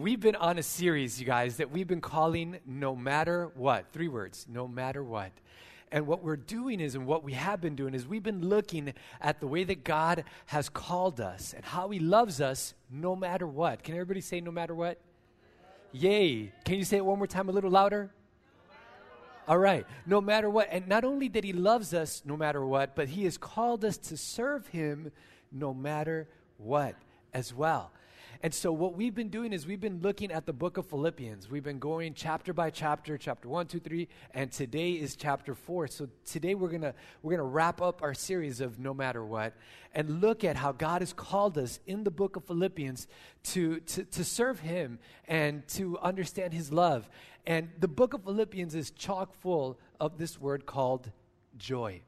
We've been on a series, you guys, that we've been calling No Matter What. Three words No Matter What. And what we're doing is, and what we have been doing is, we've been looking at the way that God has called us and how He loves us no matter what. Can everybody say no matter what? Yay. Can you say it one more time a little louder? All right. No matter what. And not only that He loves us no matter what, but He has called us to serve Him no matter what as well. And so, what we've been doing is we've been looking at the book of Philippians. We've been going chapter by chapter, chapter one, two, three, and today is chapter four. So, today we're going to we're gonna wrap up our series of No Matter What and look at how God has called us in the book of Philippians to, to, to serve Him and to understand His love. And the book of Philippians is chock full of this word called joy.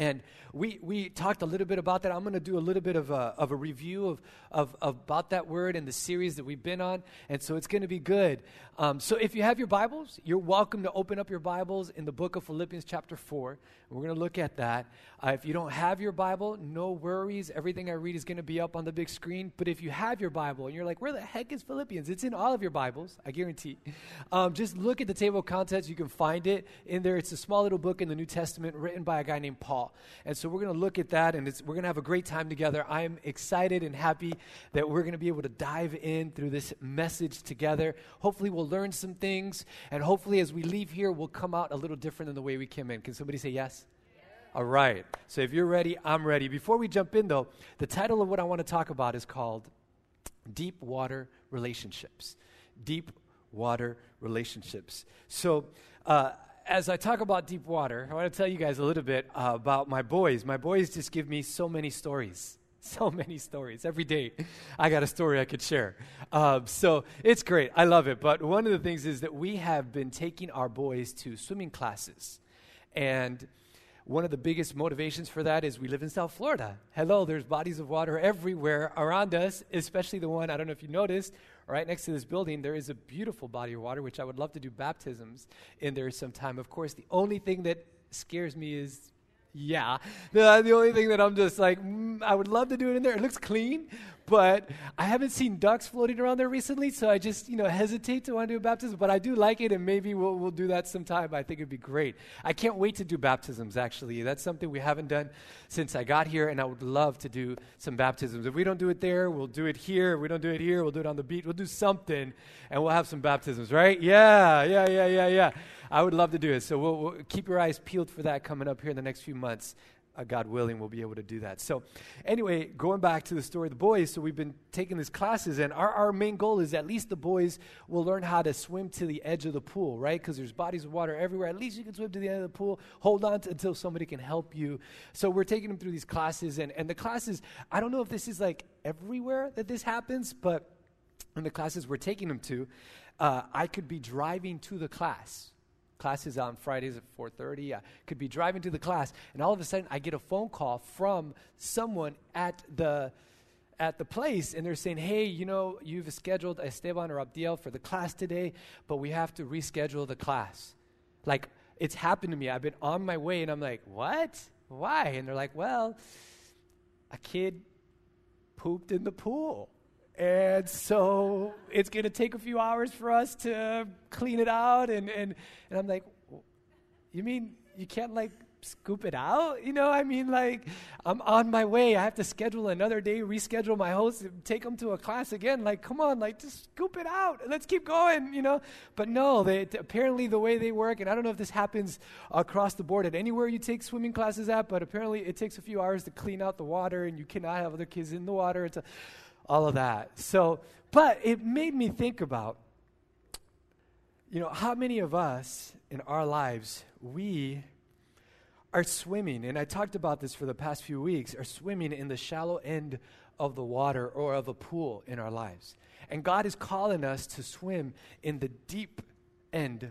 And we, we talked a little bit about that. I'm going to do a little bit of a, of a review of, of, of, about that word and the series that we've been on. And so it's going to be good. Um, so if you have your Bibles, you're welcome to open up your Bibles in the book of Philippians, chapter 4. We're going to look at that. Uh, if you don't have your Bible, no worries. Everything I read is going to be up on the big screen. But if you have your Bible and you're like, where the heck is Philippians? It's in all of your Bibles, I guarantee. Um, just look at the table of contents. You can find it in there. It's a small little book in the New Testament written by a guy named Paul. And so we're going to look at that and we're going to have a great time together. I'm excited and happy that we're going to be able to dive in through this message together. Hopefully, we'll learn some things. And hopefully, as we leave here, we'll come out a little different than the way we came in. Can somebody say yes? All right. So if you're ready, I'm ready. Before we jump in, though, the title of what I want to talk about is called Deep Water Relationships. Deep Water Relationships. So, uh, as I talk about deep water, I want to tell you guys a little bit uh, about my boys. My boys just give me so many stories. So many stories. Every day, I got a story I could share. Uh, so it's great. I love it. But one of the things is that we have been taking our boys to swimming classes. And one of the biggest motivations for that is we live in South Florida. Hello, there's bodies of water everywhere around us, especially the one, I don't know if you noticed, right next to this building, there is a beautiful body of water, which I would love to do baptisms in there sometime. Of course, the only thing that scares me is yeah. The, the only thing that I'm just like, mm, I would love to do it in there. It looks clean, but I haven't seen ducks floating around there recently, so I just, you know, hesitate to want to do a baptism. But I do like it, and maybe we'll, we'll do that sometime. I think it'd be great. I can't wait to do baptisms, actually. That's something we haven't done since I got here, and I would love to do some baptisms. If we don't do it there, we'll do it here. If we don't do it here, we'll do it on the beach. We'll do something, and we'll have some baptisms, right? Yeah, yeah, yeah, yeah, yeah. I would love to do it. So we'll, we'll keep your eyes peeled for that coming up here in the next few months. Uh, God willing, we'll be able to do that. So, anyway, going back to the story of the boys, so we've been taking these classes, and our, our main goal is at least the boys will learn how to swim to the edge of the pool, right? Because there's bodies of water everywhere. At least you can swim to the end of the pool. Hold on to, until somebody can help you. So, we're taking them through these classes, and, and the classes, I don't know if this is like everywhere that this happens, but in the classes we're taking them to, uh, I could be driving to the class class is on Fridays at 4:30. I could be driving to the class, and all of a sudden I get a phone call from someone at the at the place, and they're saying, "Hey, you know, you've scheduled Esteban or Abdiel for the class today, but we have to reschedule the class." Like it's happened to me. I've been on my way, and I'm like, "What? Why?" And they're like, "Well, a kid pooped in the pool." And so it's going to take a few hours for us to clean it out. And, and, and I'm like, you mean you can't like scoop it out? You know, I mean, like, I'm on my way. I have to schedule another day, reschedule my host, take them to a class again. Like, come on, like, just scoop it out. Let's keep going, you know? But no, they, apparently the way they work, and I don't know if this happens across the board at anywhere you take swimming classes at, but apparently it takes a few hours to clean out the water, and you cannot have other kids in the water. It's a, all of that. So, but it made me think about, you know, how many of us in our lives, we are swimming, and I talked about this for the past few weeks, are swimming in the shallow end of the water or of a pool in our lives. And God is calling us to swim in the deep end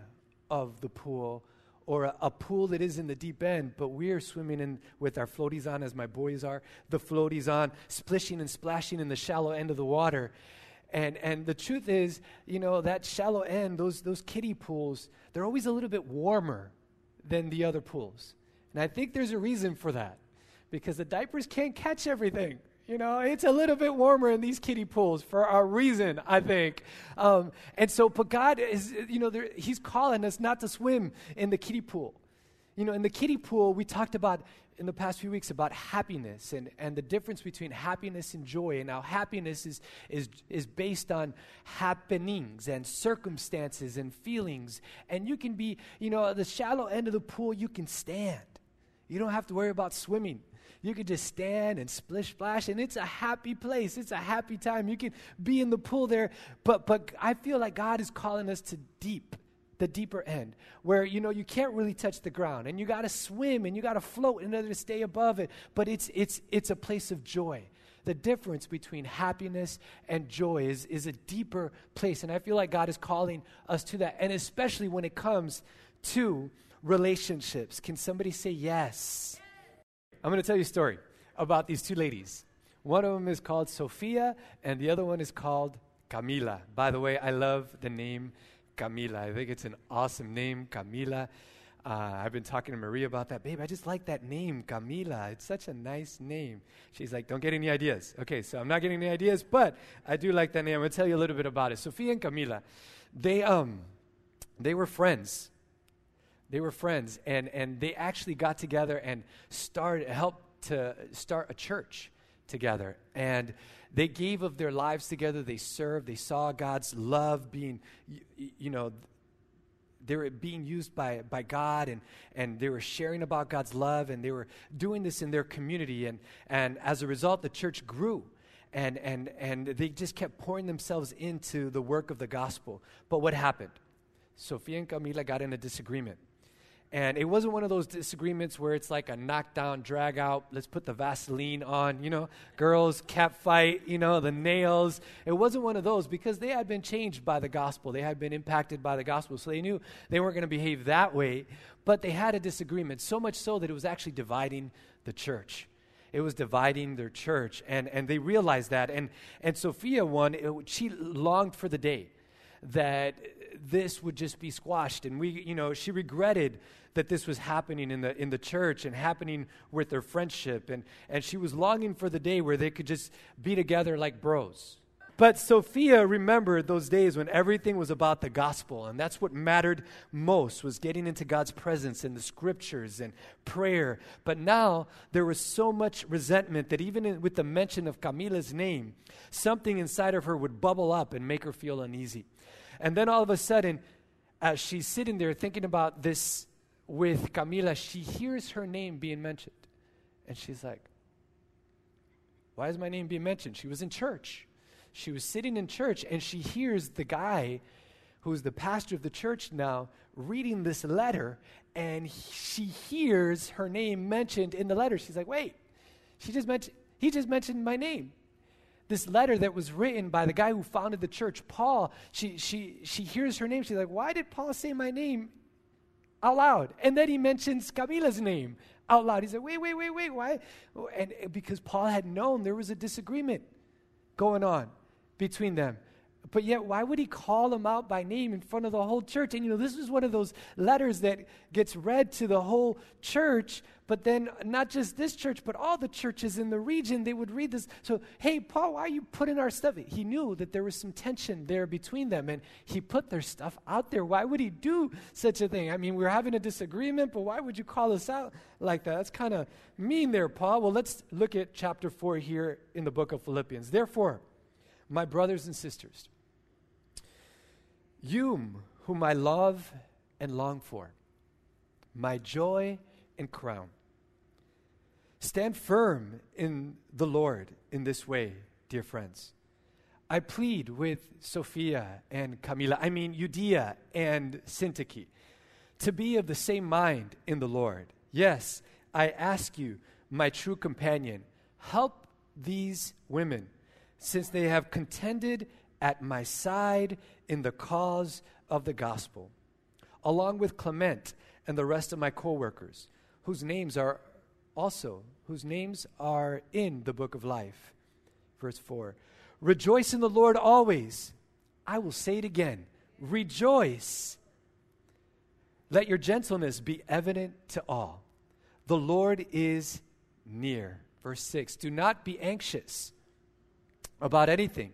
of the pool or a, a, pool that is in the deep end, but we're swimming in with our floaties on, as my boys are, the floaties on, splishing and splashing in the shallow end of the water. And, and the truth is, you know, that shallow end, those, those kiddie pools, they're always a little bit warmer than the other pools. And I think there's a reason for that because the diapers can't catch everything. You know, it's a little bit warmer in these kiddie pools for a reason, I think. Um, and so, but God is, you know, there, He's calling us not to swim in the kiddie pool. You know, in the kiddie pool, we talked about in the past few weeks about happiness and, and the difference between happiness and joy, and how happiness is, is, is based on happenings and circumstances and feelings. And you can be, you know, at the shallow end of the pool, you can stand. You don't have to worry about swimming. You can just stand and splish splash, and it's a happy place. It's a happy time. You can be in the pool there, but but I feel like God is calling us to deep, the deeper end, where you know you can't really touch the ground, and you got to swim and you got to float in order to stay above it. But it's it's it's a place of joy. The difference between happiness and joy is, is a deeper place. And I feel like God is calling us to that. And especially when it comes to relationships. Can somebody say yes? I'm going to tell you a story about these two ladies. One of them is called Sophia, and the other one is called Camila. By the way, I love the name Camila. I think it's an awesome name, Camila. Uh, I've been talking to Maria about that. Babe, I just like that name, Camila. It's such a nice name. She's like, don't get any ideas. Okay, so I'm not getting any ideas, but I do like that name. I'm going to tell you a little bit about it. Sophia and Camila, they, um, they were friends they were friends, and, and they actually got together and started, helped to start a church together. And they gave of their lives together. They served. They saw God's love being, you, you know, they were being used by, by God and, and they were sharing about God's love and they were doing this in their community. And, and as a result, the church grew and, and, and they just kept pouring themselves into the work of the gospel. But what happened? Sofia and Camila got in a disagreement. And it wasn't one of those disagreements where it's like a knockdown, drag out, let's put the Vaseline on, you know, girls, cat fight, you know, the nails. It wasn't one of those because they had been changed by the gospel. They had been impacted by the gospel. So they knew they weren't going to behave that way. But they had a disagreement, so much so that it was actually dividing the church. It was dividing their church. And, and they realized that. And, and Sophia, one, it, she longed for the day that this would just be squashed. And we, you know, she regretted that this was happening in the, in the church and happening with their friendship. And, and she was longing for the day where they could just be together like bros. But Sophia remembered those days when everything was about the gospel, and that's what mattered most was getting into God's presence and the scriptures and prayer. But now there was so much resentment that even in, with the mention of Camila's name, something inside of her would bubble up and make her feel uneasy. And then all of a sudden, as she's sitting there thinking about this with Camila, she hears her name being mentioned. And she's like, Why is my name being mentioned? She was in church. She was sitting in church and she hears the guy who's the pastor of the church now reading this letter and he, she hears her name mentioned in the letter. She's like, Wait, she just mentioned, he just mentioned my name this letter that was written by the guy who founded the church, Paul, she, she, she hears her name. She's like, Why did Paul say my name out loud? And then he mentions Camila's name out loud. He said, Wait, wait, wait, wait, why? And because Paul had known there was a disagreement going on between them. But yet, why would he call them out by name in front of the whole church? And you know, this is one of those letters that gets read to the whole church, but then not just this church, but all the churches in the region, they would read this. So, hey, Paul, why are you putting our stuff? He knew that there was some tension there between them, and he put their stuff out there. Why would he do such a thing? I mean, we're having a disagreement, but why would you call us out like that? That's kind of mean there, Paul. Well, let's look at chapter 4 here in the book of Philippians. Therefore, my brothers and sisters, you whom I love and long for, my joy and crown. Stand firm in the Lord in this way, dear friends. I plead with Sophia and Camila, I mean Euodia and Syntyche, to be of the same mind in the Lord. Yes, I ask you, my true companion, help these women, since they have contended at my side in the cause of the gospel, along with Clement and the rest of my co workers, whose names are also, whose names are in the book of life. Verse 4 Rejoice in the Lord always. I will say it again rejoice. Let your gentleness be evident to all. The Lord is near. Verse 6 Do not be anxious about anything,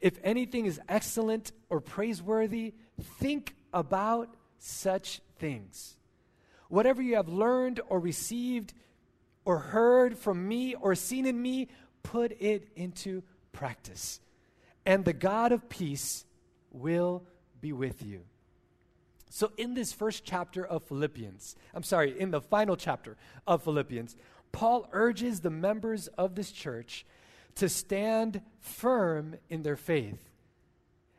if anything is excellent or praiseworthy, think about such things. Whatever you have learned or received or heard from me or seen in me, put it into practice. And the God of peace will be with you. So, in this first chapter of Philippians, I'm sorry, in the final chapter of Philippians, Paul urges the members of this church to stand firm in their faith.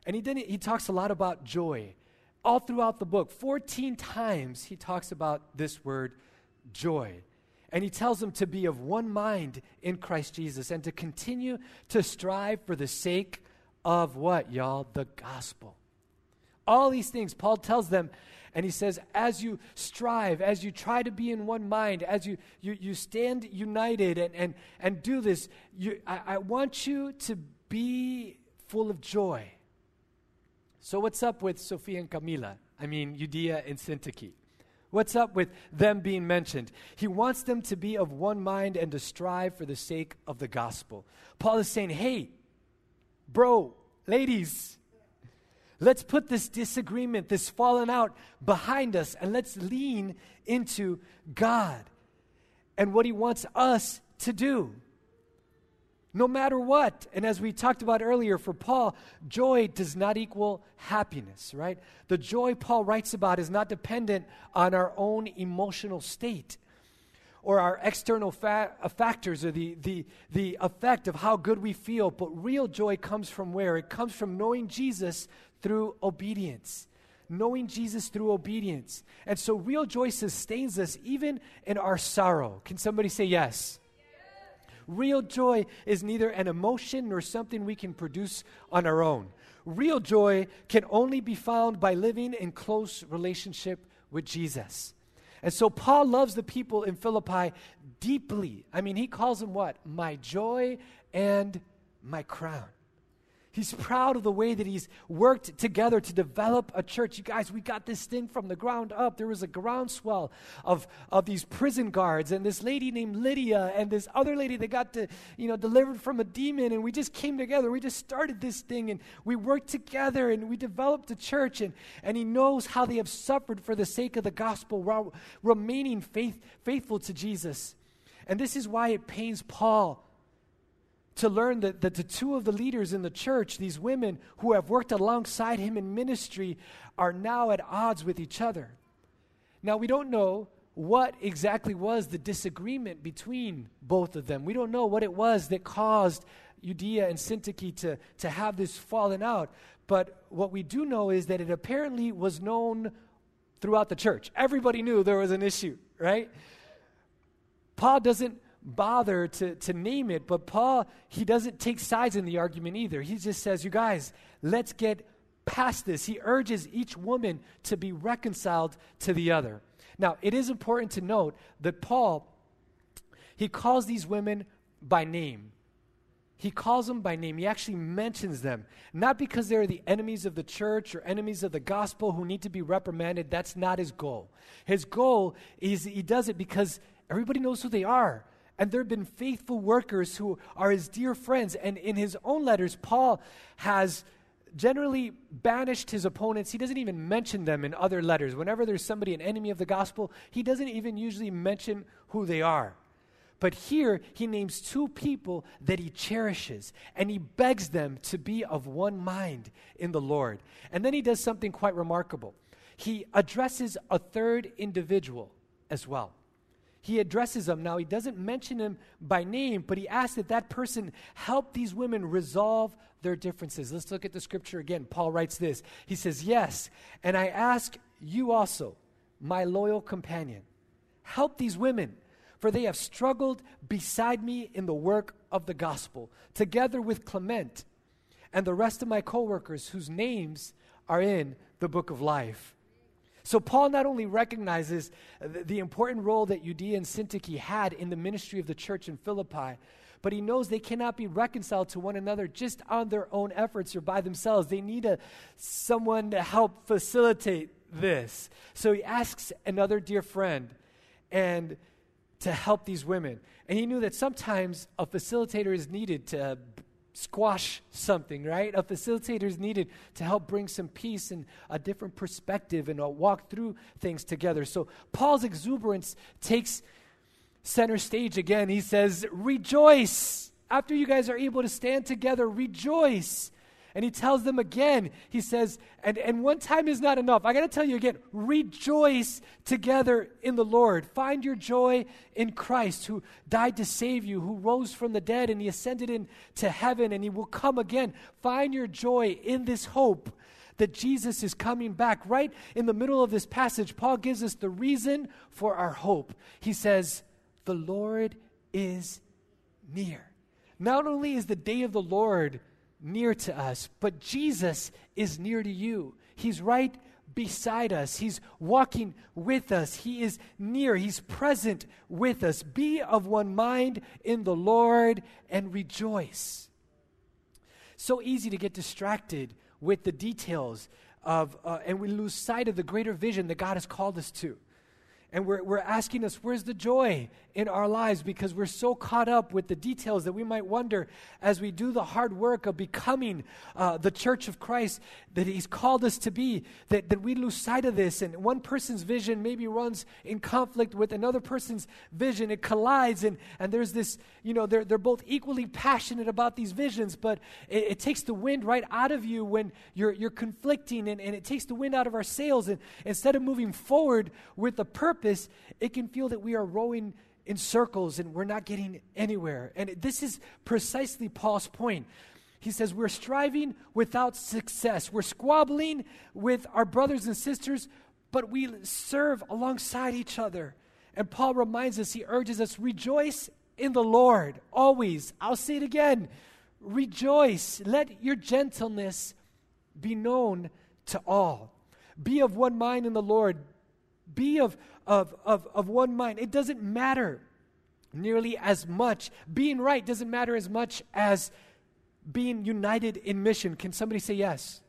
And he, didn't, he talks a lot about joy. All throughout the book, 14 times he talks about this word joy. And he tells them to be of one mind in Christ Jesus and to continue to strive for the sake of what, y'all? The gospel. All these things, Paul tells them, and he says, as you strive, as you try to be in one mind, as you, you, you stand united and, and, and do this, you, I, I want you to be full of joy. So, what's up with Sophia and Camila? I mean, Euodia and Syntyche. What's up with them being mentioned? He wants them to be of one mind and to strive for the sake of the gospel. Paul is saying, hey, bro, ladies, Let's put this disagreement, this falling out behind us, and let's lean into God and what He wants us to do. No matter what. And as we talked about earlier, for Paul, joy does not equal happiness, right? The joy Paul writes about is not dependent on our own emotional state or our external fa- uh, factors or the, the, the effect of how good we feel. But real joy comes from where? It comes from knowing Jesus through obedience. Knowing Jesus through obedience. And so real joy sustains us even in our sorrow. Can somebody say yes? Real joy is neither an emotion nor something we can produce on our own. Real joy can only be found by living in close relationship with Jesus. And so Paul loves the people in Philippi deeply. I mean, he calls them what? My joy and my crown. He's proud of the way that he's worked together to develop a church. You guys, we got this thing from the ground up. There was a groundswell of, of these prison guards and this lady named Lydia and this other lady that got to, you know, delivered from a demon. And we just came together. We just started this thing and we worked together and we developed a church. And, and he knows how they have suffered for the sake of the gospel while remaining faith, faithful to Jesus. And this is why it pains Paul to learn that, that the two of the leaders in the church, these women who have worked alongside him in ministry, are now at odds with each other. Now, we don't know what exactly was the disagreement between both of them. We don't know what it was that caused Euodia and Syntyche to, to have this falling out. But what we do know is that it apparently was known throughout the church. Everybody knew there was an issue, right? Paul doesn't bother to, to name it, but Paul, he doesn't take sides in the argument either. He just says, You guys, let's get past this. He urges each woman to be reconciled to the other. Now, it is important to note that Paul, he calls these women by name. He calls them by name. He actually mentions them. Not because they're the enemies of the church or enemies of the gospel who need to be reprimanded. That's not his goal. His goal is he does it because everybody knows who they are. And there have been faithful workers who are his dear friends. And in his own letters, Paul has generally banished his opponents. He doesn't even mention them in other letters. Whenever there's somebody, an enemy of the gospel, he doesn't even usually mention who they are. But here, he names two people that he cherishes, and he begs them to be of one mind in the Lord. And then he does something quite remarkable. He addresses a third individual as well he addresses them. Now, he doesn't mention him by name, but he asks that that person help these women resolve their differences. Let's look at the scripture again. Paul writes this He says, Yes, and I ask you also, my loyal companion, help these women, for they have struggled beside me in the work of the gospel, together with Clement and the rest of my coworkers whose names are in the book of life. So, Paul not only recognizes the, important role that Euodia and Syntyche had in the ministry of the church in Philippi, but he knows they cannot be reconciled to one another just on their own efforts or by themselves. They need a, someone to help facilitate this. So he asks another dear friend and to help these women. And he knew that sometimes a facilitator is needed to squash something, right? A facilitator is needed to help bring some peace and a different perspective and walk through things together. So Paul's exuberance takes center stage again. He says, Rejoice. After you guys are able to stand together, rejoice. And he tells them again, he says, and, and one time is not enough. I got to tell you again, rejoice together in the Lord. Find your joy in Christ, who died to save you, who rose from the dead, and he ascended into heaven, and he will come again. Find your joy in this hope that Jesus is coming back. Right in the middle of this passage, Paul gives us the reason for our hope. He says, The Lord is near. Not only is the day of the Lord near to us, but Jesus is near to you. He's right beside us. He's walking with us. He is near. He's present with us. Be of one mind in the Lord and rejoice. So easy to get distracted with the details of, uh, and we lose sight of the greater vision that God has called us to. And we're, we're asking us, where's the joy in our lives? Because we're so caught up with the details that we might wonder as we do the hard work of becoming uh, the church of Christ that He's called us to be, that, that we lose sight of this. And one person's vision maybe runs in conflict with another person's vision. It collides, and, and there's this, you know, they're, they're both equally passionate about these visions, but it, it takes the wind right out of you when you're, you're conflicting, and, and it takes the wind out of our sails. And instead of moving forward with a purpose, it can feel that we are rowing in circles and we're not getting anywhere. And this is precisely Paul's point. He says, We're striving without success. We're squabbling with our brothers and sisters, but we serve alongside each other. And Paul reminds us, he urges us, rejoice in the Lord always. I'll say it again rejoice. Let your gentleness be known to all. Be of one mind in the Lord. Be of, of, of, of one mind. It doesn't matter nearly as much. Being right doesn't matter as much as being united in mission. Can somebody say yes?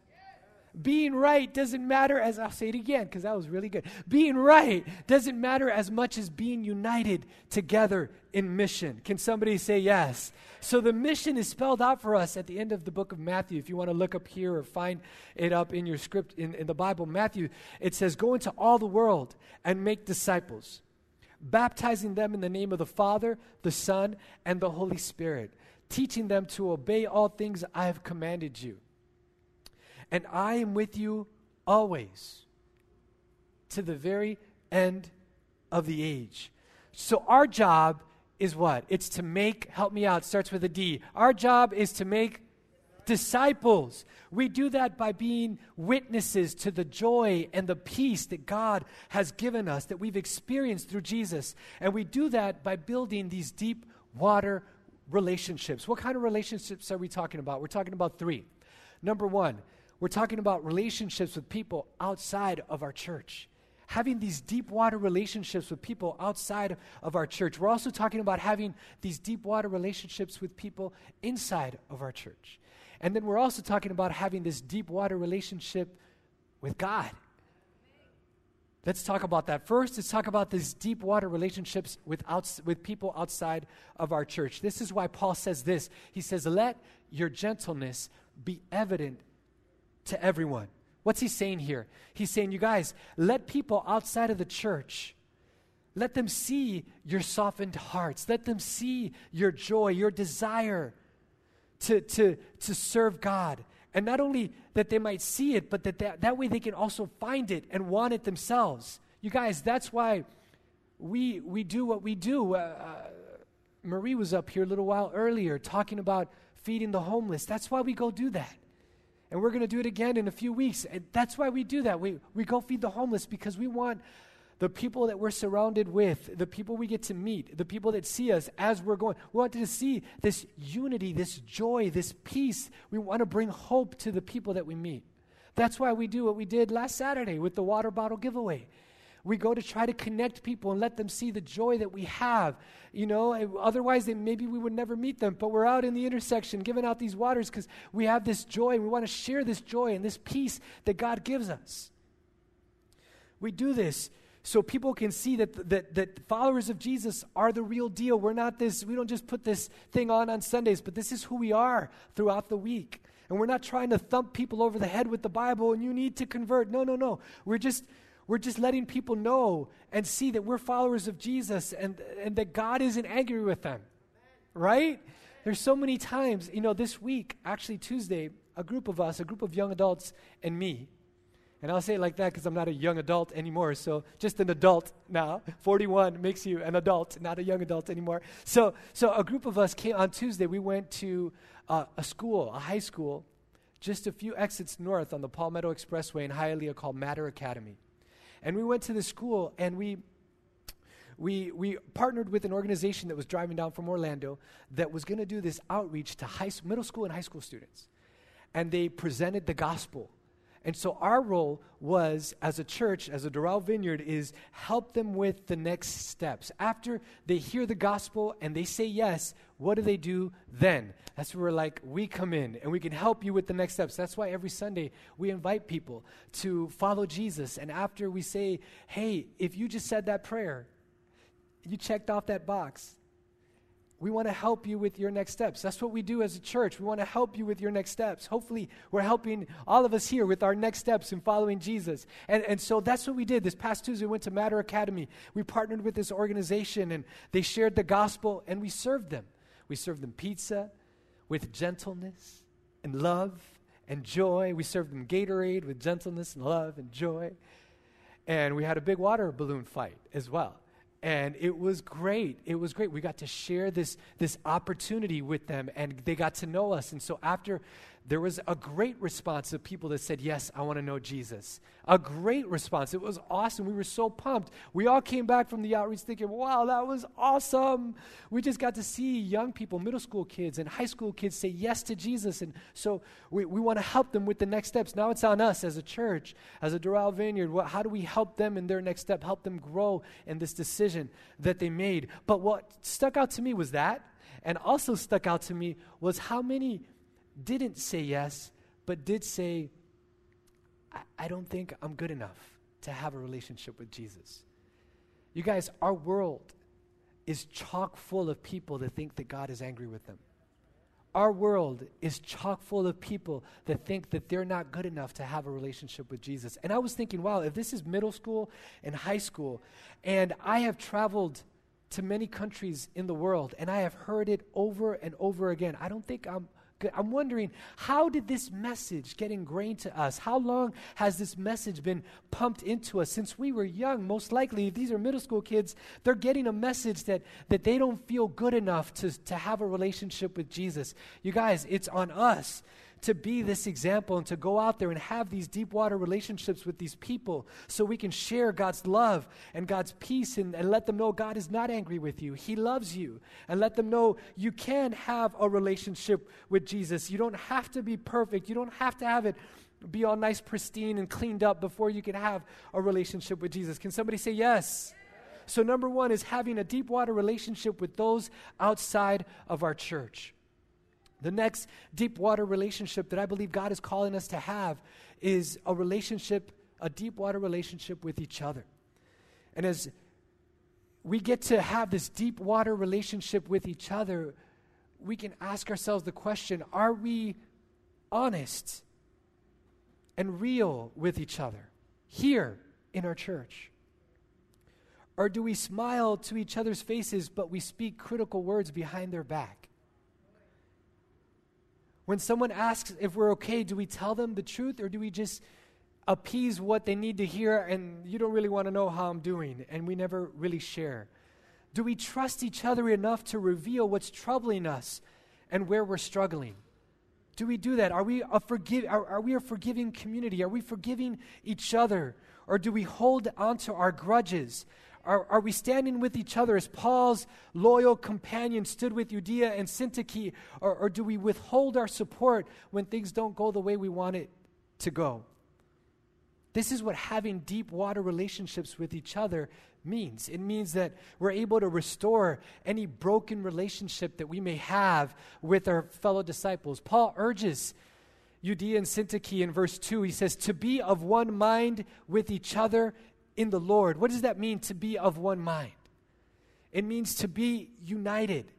Being right doesn't matter as I'll say it again because that was really good. Being right doesn't matter as much as being united together in mission. Can somebody say yes? So the mission is spelled out for us at the end of the book of Matthew. If you want to look up here or find it up in your script in, in the Bible, Matthew, it says, Go into all the world and make disciples, baptizing them in the name of the Father, the Son, and the Holy Spirit, teaching them to obey all things I have commanded you and I am with you always to the very end of the age. So our job is what? It's to make, help me out, starts with a D. Our job is to make disciples. We do that by being witnesses to the joy and the peace that God has given us, that we've experienced through Jesus. And we do that by building these deep water relationships. What kind of relationships are we talking about? We're talking about three. Number one, we're talking about relationships with people outside of our church. Having these deep water relationships with people outside of our church. We're also talking about having these deep water relationships with people inside of our church. And then we're also talking about having this deep water relationship with God. Let's talk about that. First, let's talk about these deep water relationships with, outs- with people outside of our church. This is why Paul says this. He says, Let your gentleness be evident to everyone. What's he saying here? He's saying, you guys, let people outside of the church, let them see your softened hearts. Let them see your joy, your desire to, to, to serve God. And not only that they might see it, but that, that that way they can also find it and want it themselves. You guys, that's why we, we do what we do. Uh, uh, Marie was up here a little while earlier talking about feeding the homeless. That's why we go do that. And we're going to do it again in a few weeks. And that's why we do that. We, we go feed the homeless because we want the people that we're surrounded with, the people we get to meet, the people that see us as we're going. We want to see this unity, this joy, this peace. We want to bring hope to the people that we meet. That's why we do what we did last Saturday with the water bottle giveaway. We go to try to connect people and let them see the joy that we have. You know, otherwise, they, maybe we would never meet them. But we're out in the intersection giving out these waters because we have this joy. We want to share this joy and this peace that God gives us. We do this so people can see that, that, that followers of Jesus are the real deal. We're not this, we don't just put this thing on on Sundays, but this is who we are throughout the week. And we're not trying to thump people over the head with the Bible and you need to convert. No, no, no. We're just we're just letting people know and see that we're followers of Jesus and, and that God isn't angry with them. Right? There's so many times, you know, this week, actually Tuesday, a group of us, a group of young adults and me, and I'll say it like that because I'm not a young adult anymore. So just an adult now. 41 makes you an adult, not a young adult anymore. So, so a group of us came on Tuesday. We went to uh, a school, a high school, just a few exits north on the Palmetto Expressway in Hialeah called Mater Academy. And we went to the school and we we, we partnered with an organization that was driving down from Orlando that was going to do this outreach to high, middle school and high school students. And they presented the gospel and so our role was, as a church, as a Doral Vineyard, is help them with the next steps. After they hear the gospel and they say yes, what do they do then? That's where we're like, we come in and we can help you with the next steps. That's why every Sunday we invite people to follow Jesus. And after we say, hey, if you just said that prayer, you checked off that box, we want to help you with your next steps. That's what we do as a church. We want to help you with your next steps. Hopefully, we're helping all of us here with our next steps in following Jesus. And, and so that's what we did. This past Tuesday, we went to Mater Academy. We partnered with this organization, and they shared the gospel, and we served them. We served them pizza with gentleness and love and joy. We served them Gatorade with gentleness and love and joy. And we had a big water balloon fight as well and it was great. It was great. We got to share this this opportunity with them and they got to know us. And so after there was a great response of people that said, Yes, I want to know Jesus. A great response. It was awesome. We were so pumped. We all came back from the outreach thinking, Wow, that was awesome. We just got to see young people, middle school kids, and high school kids say yes to Jesus. And so we, we want to help them with the next steps. Now it's on us as a church, as a Doral Vineyard. What, how do we help them in their next step, help them grow in this decision that they made? But what stuck out to me was that. And also stuck out to me was how many didn't say yes, but did say, I, I don't think I'm good enough to have a relationship with Jesus. You guys, our world is chock full of people that think that God is angry with them. Our world is chock full of people that think that they're not good enough to have a relationship with Jesus. And I was thinking, wow, if this is middle school and high school, and I have traveled to many countries in the world, and I have heard it over and over again, I don't think I'm I'm wondering, how did this message get ingrained to us? How long has this message been pumped into us? Since we were young, most likely, if these are middle school kids, they're getting a message that, that they don't feel good enough to, to have a relationship with Jesus. You guys, it's on us to be this example and to go out there and have these deep water relationships with these people so we can share God's love and God's peace and, and let them know God is not angry with you. He loves you. And let them know you can have a relationship with Jesus. You don't have to be perfect, you don't have to have it be all nice, pristine, and cleaned up before you can have a relationship with Jesus. Can somebody say yes? So, number one is having a deep water relationship with those outside of our church. The next deep water relationship that I believe God is calling us to have is a relationship, a deep water relationship with each other. And as we get to have this deep water relationship with each other, we can ask ourselves the question are we honest and real with each other here in our church? Or do we smile to each other's faces, but we speak critical words behind their back? When someone asks if we're okay, do we tell them the truth or do we just appease what they need to hear and you don't really want to know how I'm doing and we never really share? Do we trust each other enough to reveal what's troubling us and where we're struggling? Do we do that? Are we a, forgive, are, are we a forgiving community? Are we forgiving each other Or do we hold onto our grudges? Are, are we standing with each other as Paul's loyal companion stood with Euodia and Syntyche? Or, or do we withhold our support when things don't go the way we want it to go? This is what having deep water relationships with each other means. It means that we're able to restore any broken relationship that we may have with our fellow disciples. Paul urges Euodia and Syntyche in verse 2. He says, To be of one mind with each other in the Lord. What does that mean, to be of one mind? It means to be united.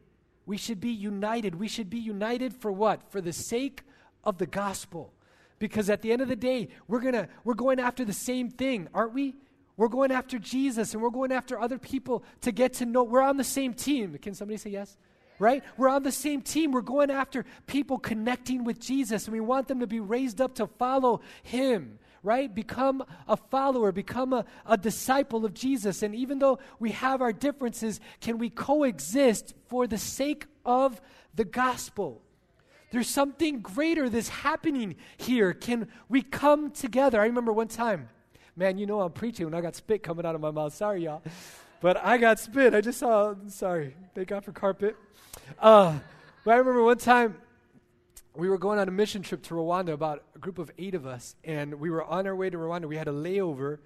We should be united. We should be united for what? For the sake of the gospel. Because at the end of the day, we're, gonna, we're going after the same thing, aren't we? We're going after Jesus and we're going after other people to get to know. We're on the same team. Can somebody say yes? Right? We're on the same team. We're going after people connecting with Jesus and we want them to be raised up to follow Him right? Become a follower, become a, a disciple of Jesus. And even though we have our differences, can we coexist for the sake of the gospel? There's something greater that's happening here. Can we come together? I remember one time Man, you know I'm preaching when I got spit coming out of my mouth. Sorry, y'all. But I got spit. I just saw, sorry. Thank God for carpet. Uh, but I remember one time we were going on a mission trip to Rwanda, about a group of eight of us, and we were on our way to Rwanda. We had a layover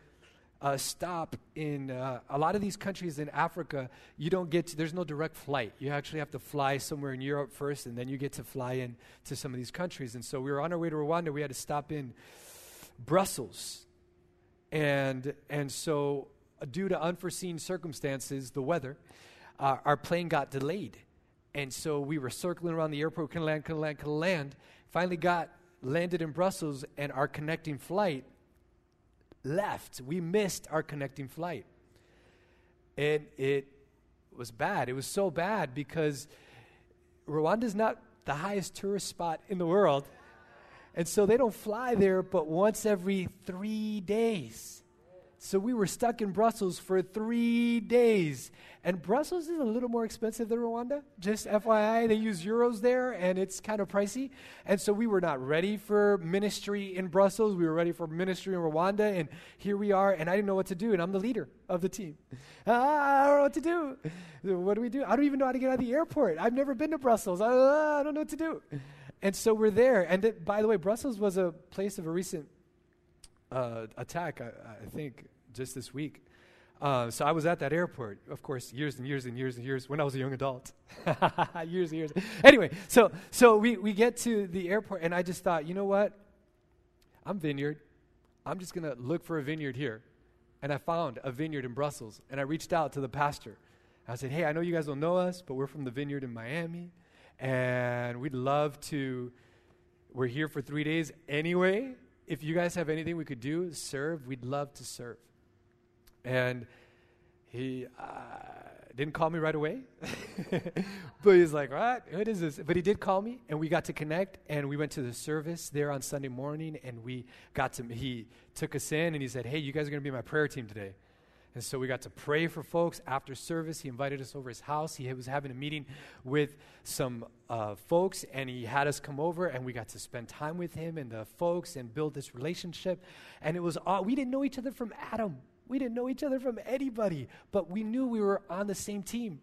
uh, stop in uh, a lot of these countries in Africa. You don't get to, there's no direct flight. You actually have to fly somewhere in Europe first, and then you get to fly in to some of these countries. And so we were on our way to Rwanda. We had to stop in Brussels, and, and so, due to unforeseen circumstances, the weather, uh, our plane got delayed. And so we were circling around the airport, can land, can land, can land. Finally got landed in Brussels, and our connecting flight left. We missed our connecting flight. And it was bad. It was so bad because Rwanda is not the highest tourist spot in the world. And so they don't fly there but once every three days. So we were stuck in Brussels for three days. And Brussels is a little more expensive than Rwanda. Just FYI, they use euros there and it's kind of pricey. And so we were not ready for ministry in Brussels. We were ready for ministry in Rwanda. And here we are. And I didn't know what to do. And I'm the leader of the team. Ah, I don't know what to do. What do we do? I don't even know how to get out of the airport. I've never been to Brussels. I don't know what to do. And so we're there. And th- by the way, Brussels was a place of a recent uh, attack, I, I, think, just this week. Uh, so I was at that airport, of course, years and years and years and years when I was a young adult. years and years. Anyway, so, so we, we get to the airport, and I just thought, you know what? I'm vineyard. I'm just going to look for a vineyard here. And I found a vineyard in Brussels, and I reached out to the pastor. I said, hey, I know you guys don't know us, but we're from the vineyard in Miami and we'd love to. We're here for three days anyway. If you guys have anything we could do, serve, we'd love to serve. And he uh, didn't call me right away, but he's like, "What? What is this?" But he did call me, and we got to connect, and we went to the service there on Sunday morning, and we got to. He took us in, and he said, "Hey, you guys are going to be my prayer team today." And so we got to pray for folks after service. He invited us over his house. He was having a meeting with some uh, folks, and he had us come over, and we got to spend time with him and the folks and build this relationship. And it was all, we didn't know each other from Adam. We didn't know each other from anybody, but we knew we were on the same team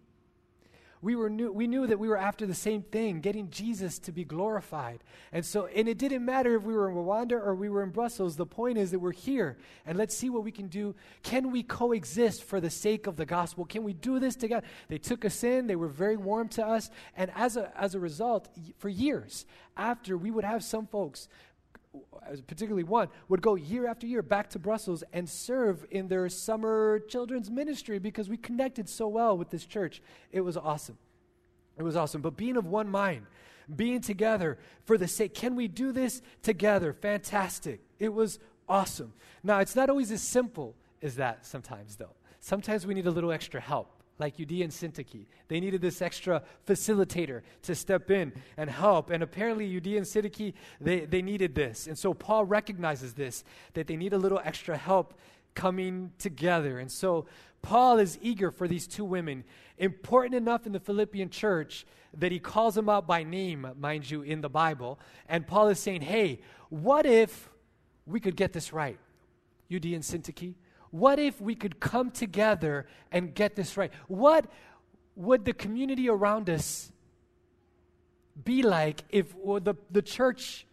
we, were knew, we knew that we were after the same thing, getting Jesus to be glorified. And so, and it didn't matter if we were in Rwanda or we were in Brussels. The point is that we're here, and let's see what we can do. Can we coexist for the sake of the gospel? Can we do this together? They took us in, they were very warm to us, and as a, as a result, for years after, we would have some folks particularly one, would go year after year back to Brussels and serve in their summer children's ministry because we connected so well with this church. It was awesome. It was awesome. But being of one mind, being together for the sake, can we do this together? Fantastic. It was awesome. Now, it's not always as simple as that sometimes, though. Sometimes we need a little extra help like Euodia and Syntyche. They needed this extra facilitator to step in and help. And apparently, Euodia and Syntyche, they, they needed this. And so Paul recognizes this, that they need a little extra help coming together. And so Paul is eager for these two women, important enough in the Philippian church that he calls them out by name, mind you, in the Bible. And Paul is saying, hey, what if we could get this right? UD and Syntyche? What if we could come together and get this right? What would the community around us be like if the, the church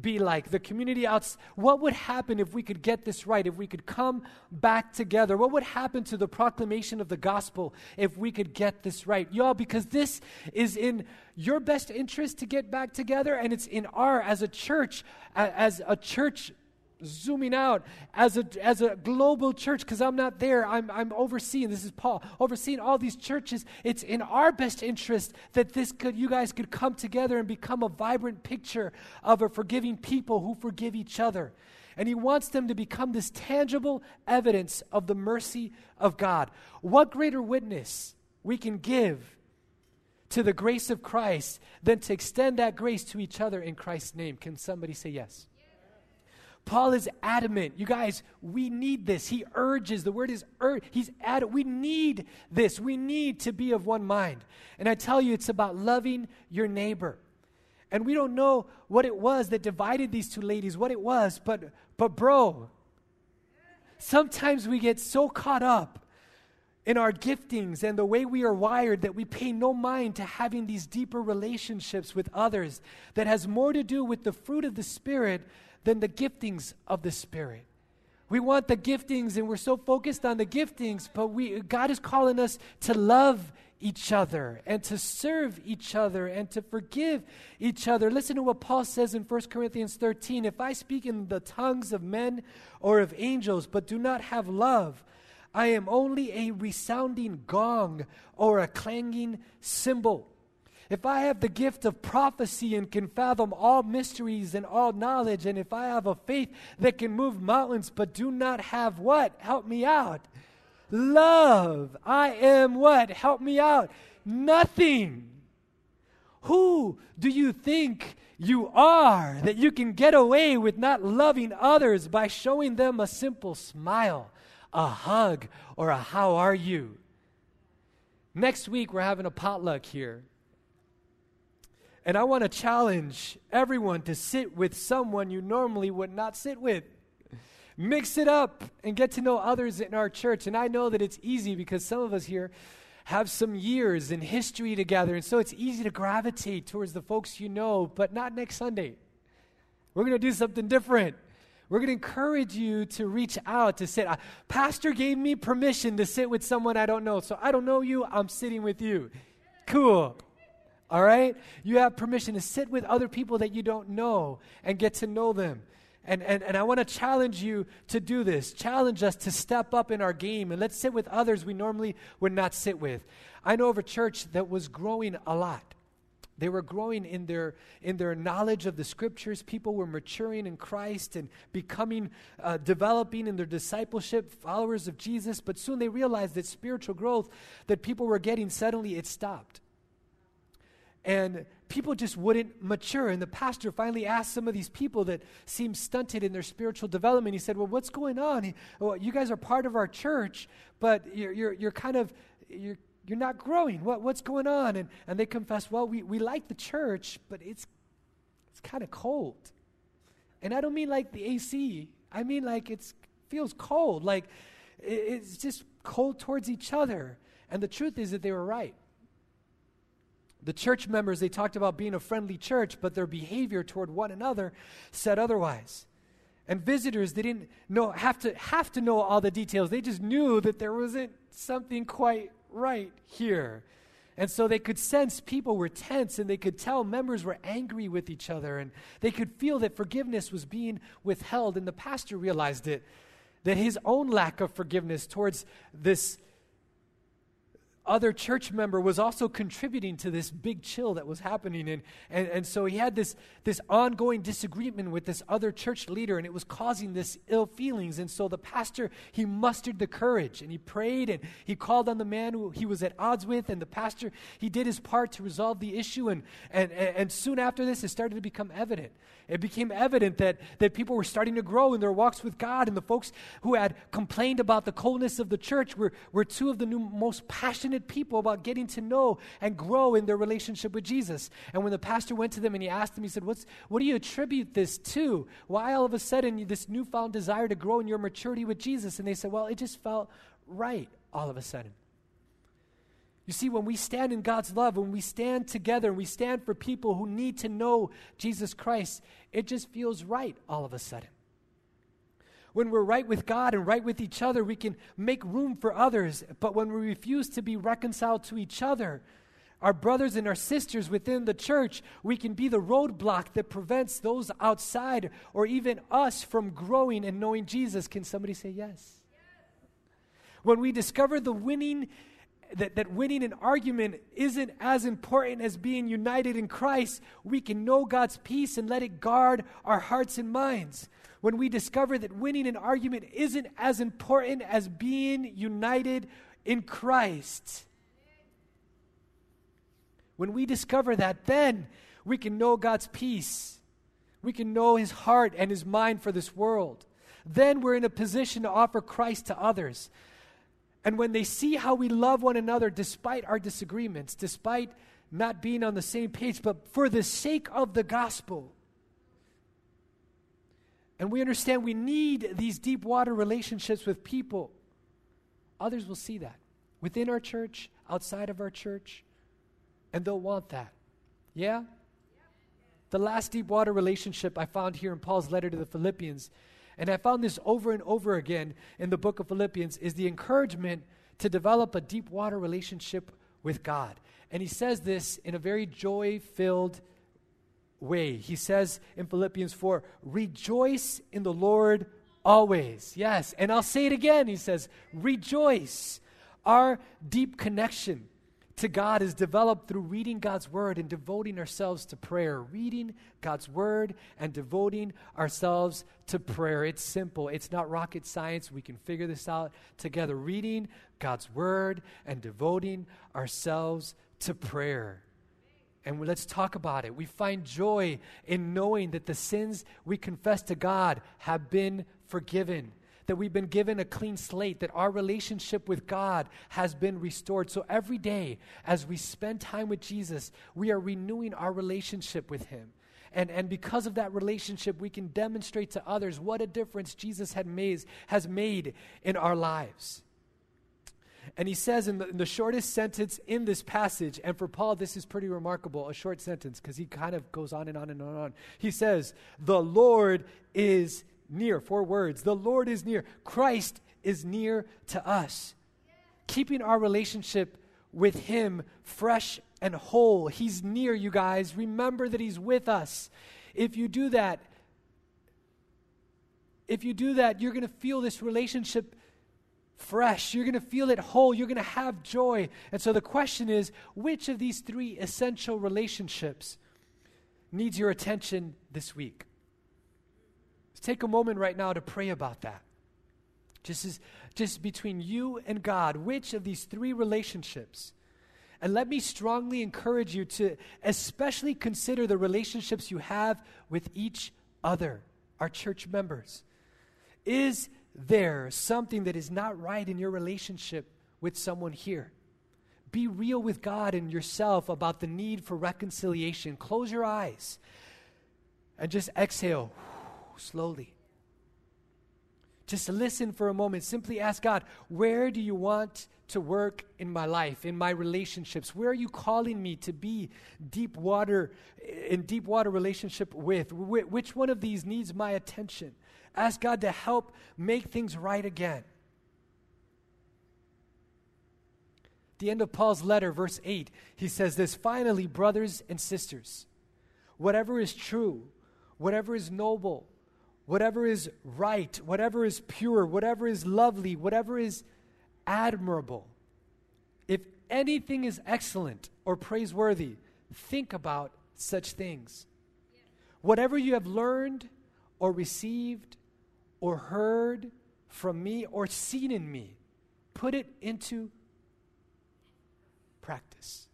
be like? The community outs what would happen if we could get this right? If we could come back together? What would happen to the proclamation of the gospel if we could get this right? Y'all, because this is in your best interest to get back together, and it's in our, as a church, as a church zooming out as a, as a global church because i'm not there. I'm, I'm overseeing this is paul overseeing all these churches. It's in our best interest that this could you guys could come together and become a vibrant picture of a forgiving people who forgive each other. And he wants them to become this tangible evidence of the mercy of god. What greater witness we can give to the grace of christ than to extend that grace to each other in christ's name? Can somebody say yes Paul is adamant. You guys, we need this. He urges. The word is urge. He's adamant. We need this. We need to be of one mind. And I tell you, it's about loving your neighbor. And we don't know what it was that divided these two ladies, what it was, but but bro, sometimes we get so caught up in our giftings and the way we are wired that we pay no mind to having these deeper relationships with others that has more to do with the fruit of the spirit than the giftings of the Spirit. We want the giftings and we're so focused on the giftings, but we, God is calling us to love each other and to serve each other and to forgive each other. Listen to what Paul says in 1 Corinthians 13 If I speak in the tongues of men or of angels, but do not have love, I am only a resounding gong or a clanging cymbal. If I have the gift of prophecy and can fathom all mysteries and all knowledge, and if I have a faith that can move mountains but do not have what? Help me out. Love. I am what? Help me out. Nothing. Who do you think you are that you can get away with not loving others by showing them a simple smile, a hug, or a how are you? Next week, we're having a potluck here. And I want to challenge everyone to sit with someone you normally would not sit with. Mix it up and get to know others in our church. And I know that it's easy because some of us here have some years in history together. And so it's easy to gravitate towards the folks you know, but not next Sunday. We're going to do something different. We're going to encourage you to reach out to sit. Uh, Pastor gave me permission to sit with someone I don't know. So I don't know you, I'm sitting with you. Cool. All right? You have permission to sit with other people that you don't know and get to know them. And, and, and I want to challenge you to do this. Challenge us to step up in our game and let's sit with others we normally would not sit with. I know of a church that was growing a lot. They were growing in their, in their knowledge of the scriptures. People were maturing in Christ and becoming, uh, developing in their discipleship, followers of Jesus. But soon they realized that spiritual growth that people were getting, suddenly it stopped and people just wouldn't mature. And the pastor finally asked some of these people that seemed stunted in their spiritual development. He said, "Well, what's going on? He, well, you guys are part of our church, but you're you're, you're kind of you're you're not growing. What what's going on?" And and they confessed, "Well, we we like the church, but it's it's kind of cold." And I don't mean like the AC. I mean like it's feels cold. Like it's just cold towards each other. And the truth is that they were right. The church members, they talked about being a friendly church, but their behavior toward one another said otherwise. And visitors, they didn't know, have, to, have to know all the details. They just knew that there wasn't something quite right here. And so they could sense people were tense and they could tell members were angry with each other and they could feel that forgiveness was being withheld. And the pastor realized it that his own lack of forgiveness towards this other church member was also contributing to this big chill that was happening. And, and, and so he had this, this ongoing disagreement with this other church leader, and it was causing this ill feelings. And so the pastor, he mustered the courage and he prayed and he called on the man who he was at odds with. And the pastor, he did his part to resolve the issue. And, and, and soon after this, it started to become evident. It became evident that, that people were starting to grow in their walks with God. And the folks who had complained about the coldness of the church were, were two of the new, most passionate people about getting to know and grow in their relationship with Jesus. And when the pastor went to them and he asked them, he said, What's, What do you attribute this to? Why all of a sudden this newfound desire to grow in your maturity with Jesus? And they said, Well, it just felt right all of a sudden. You see, when we stand in God's love, when we stand together and we stand for people who need to know Jesus Christ, it just feels right all of a sudden. When we're right with God and right with each other, we can make room for others. But when we refuse to be reconciled to each other, our brothers and our sisters within the church, we can be the roadblock that prevents those outside or even us from growing and knowing Jesus. Can somebody say yes? yes. When we discover the winning that, that winning an argument isn't as important as being united in Christ, we can know God's peace and let it guard our hearts and minds. When we discover that winning an argument isn't as important as being united in Christ. When we discover that, then we can know God's peace. We can know His heart and His mind for this world. Then we're in a position to offer Christ to others. And when they see how we love one another despite our disagreements, despite not being on the same page, but for the sake of the gospel, and we understand we need these deep water relationships with people, others will see that within our church, outside of our church, and they'll want that. Yeah? The last deep water relationship I found here in Paul's letter to the Philippians and I found this over and over again in the book of Philippians, is the encouragement to develop a deep water relationship with God. And he says this in a very joy filled way. He says in Philippians 4, rejoice in the Lord always. Yes. And I'll say it again. He says, rejoice. Our deep connection to God is developed through reading God's Word and devoting ourselves to prayer. Reading God's Word and devoting ourselves to prayer. It's simple, it's not rocket science. We can figure this out together. Reading God's Word and devoting ourselves to prayer. And let's talk about it. We find joy in knowing that the sins we confess to God have been forgiven that we've been given a clean slate, that our relationship with God has been restored. So every day, as we spend time with Jesus, we are renewing our relationship with Him. And, and because of that relationship, we can demonstrate to others what a difference Jesus had made, has made in our lives. And he says in the, in the, shortest sentence in this passage, and for Paul, this is pretty remarkable, a short sentence, because he kind of goes on and on and on and on. He says, The Lord is near. Four words. The Lord is near. Christ is near to us. Keeping our relationship with Him fresh and whole. He's near, you guys. Remember that He's with us. If you do that, if you do that, you're going to feel this relationship fresh. You're going to feel it whole. You're going to have joy. And so the question is which of these three essential relationships needs your attention this week? take a moment right now to pray about that. Just, as, just between you and God, which of these three relationships? And let me strongly encourage you to especially consider the relationships you have with each other, our church members. Is there something that is not right in your relationship with someone here? Be real with God and yourself about the need for reconciliation. Close your eyes and just exhale slowly. Just listen for a moment. Simply ask God, where do you want to work in my life, in my relationships? Where are you calling me to be deep water, in deep water relationship with? Wh- which one of these needs my attention? Ask God to help make things right again. The end of Paul's letter, verse 8, he says this Finally, brothers and sisters, whatever is true, whatever is noble, whatever is right, whatever is pure, whatever is lovely, whatever is admirable, if anything is excellent or praiseworthy, think about such things. Whatever you have learned or received or heard from me or seen in me, put it into practice.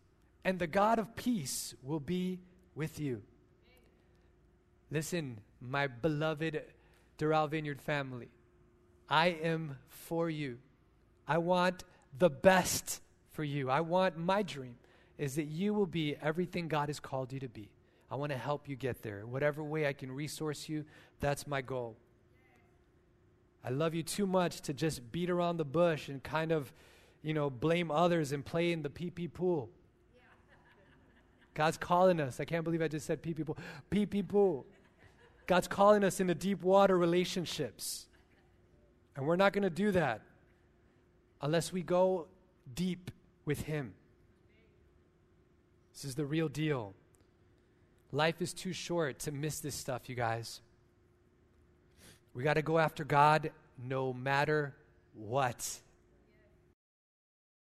And the God of peace will be with you. Listen, my beloved Doral Vineyard family, I am for you. I want the best for you. I want my dream is that you will be everything God has called you to be. I want to help you get there. Whatever way I can resource you, that's my goal. I love you too much to just beat around the bush and kind of, you know, blame others and play in the pee pee pool. God's calling us. I can't believe I just said pee pee pool. Pee pee pool. God's calling us into deep water relationships. And we're not going to do that unless we go deep with Him. This is the real deal. Life is too short to miss this stuff, you guys. We got to go after God no matter what.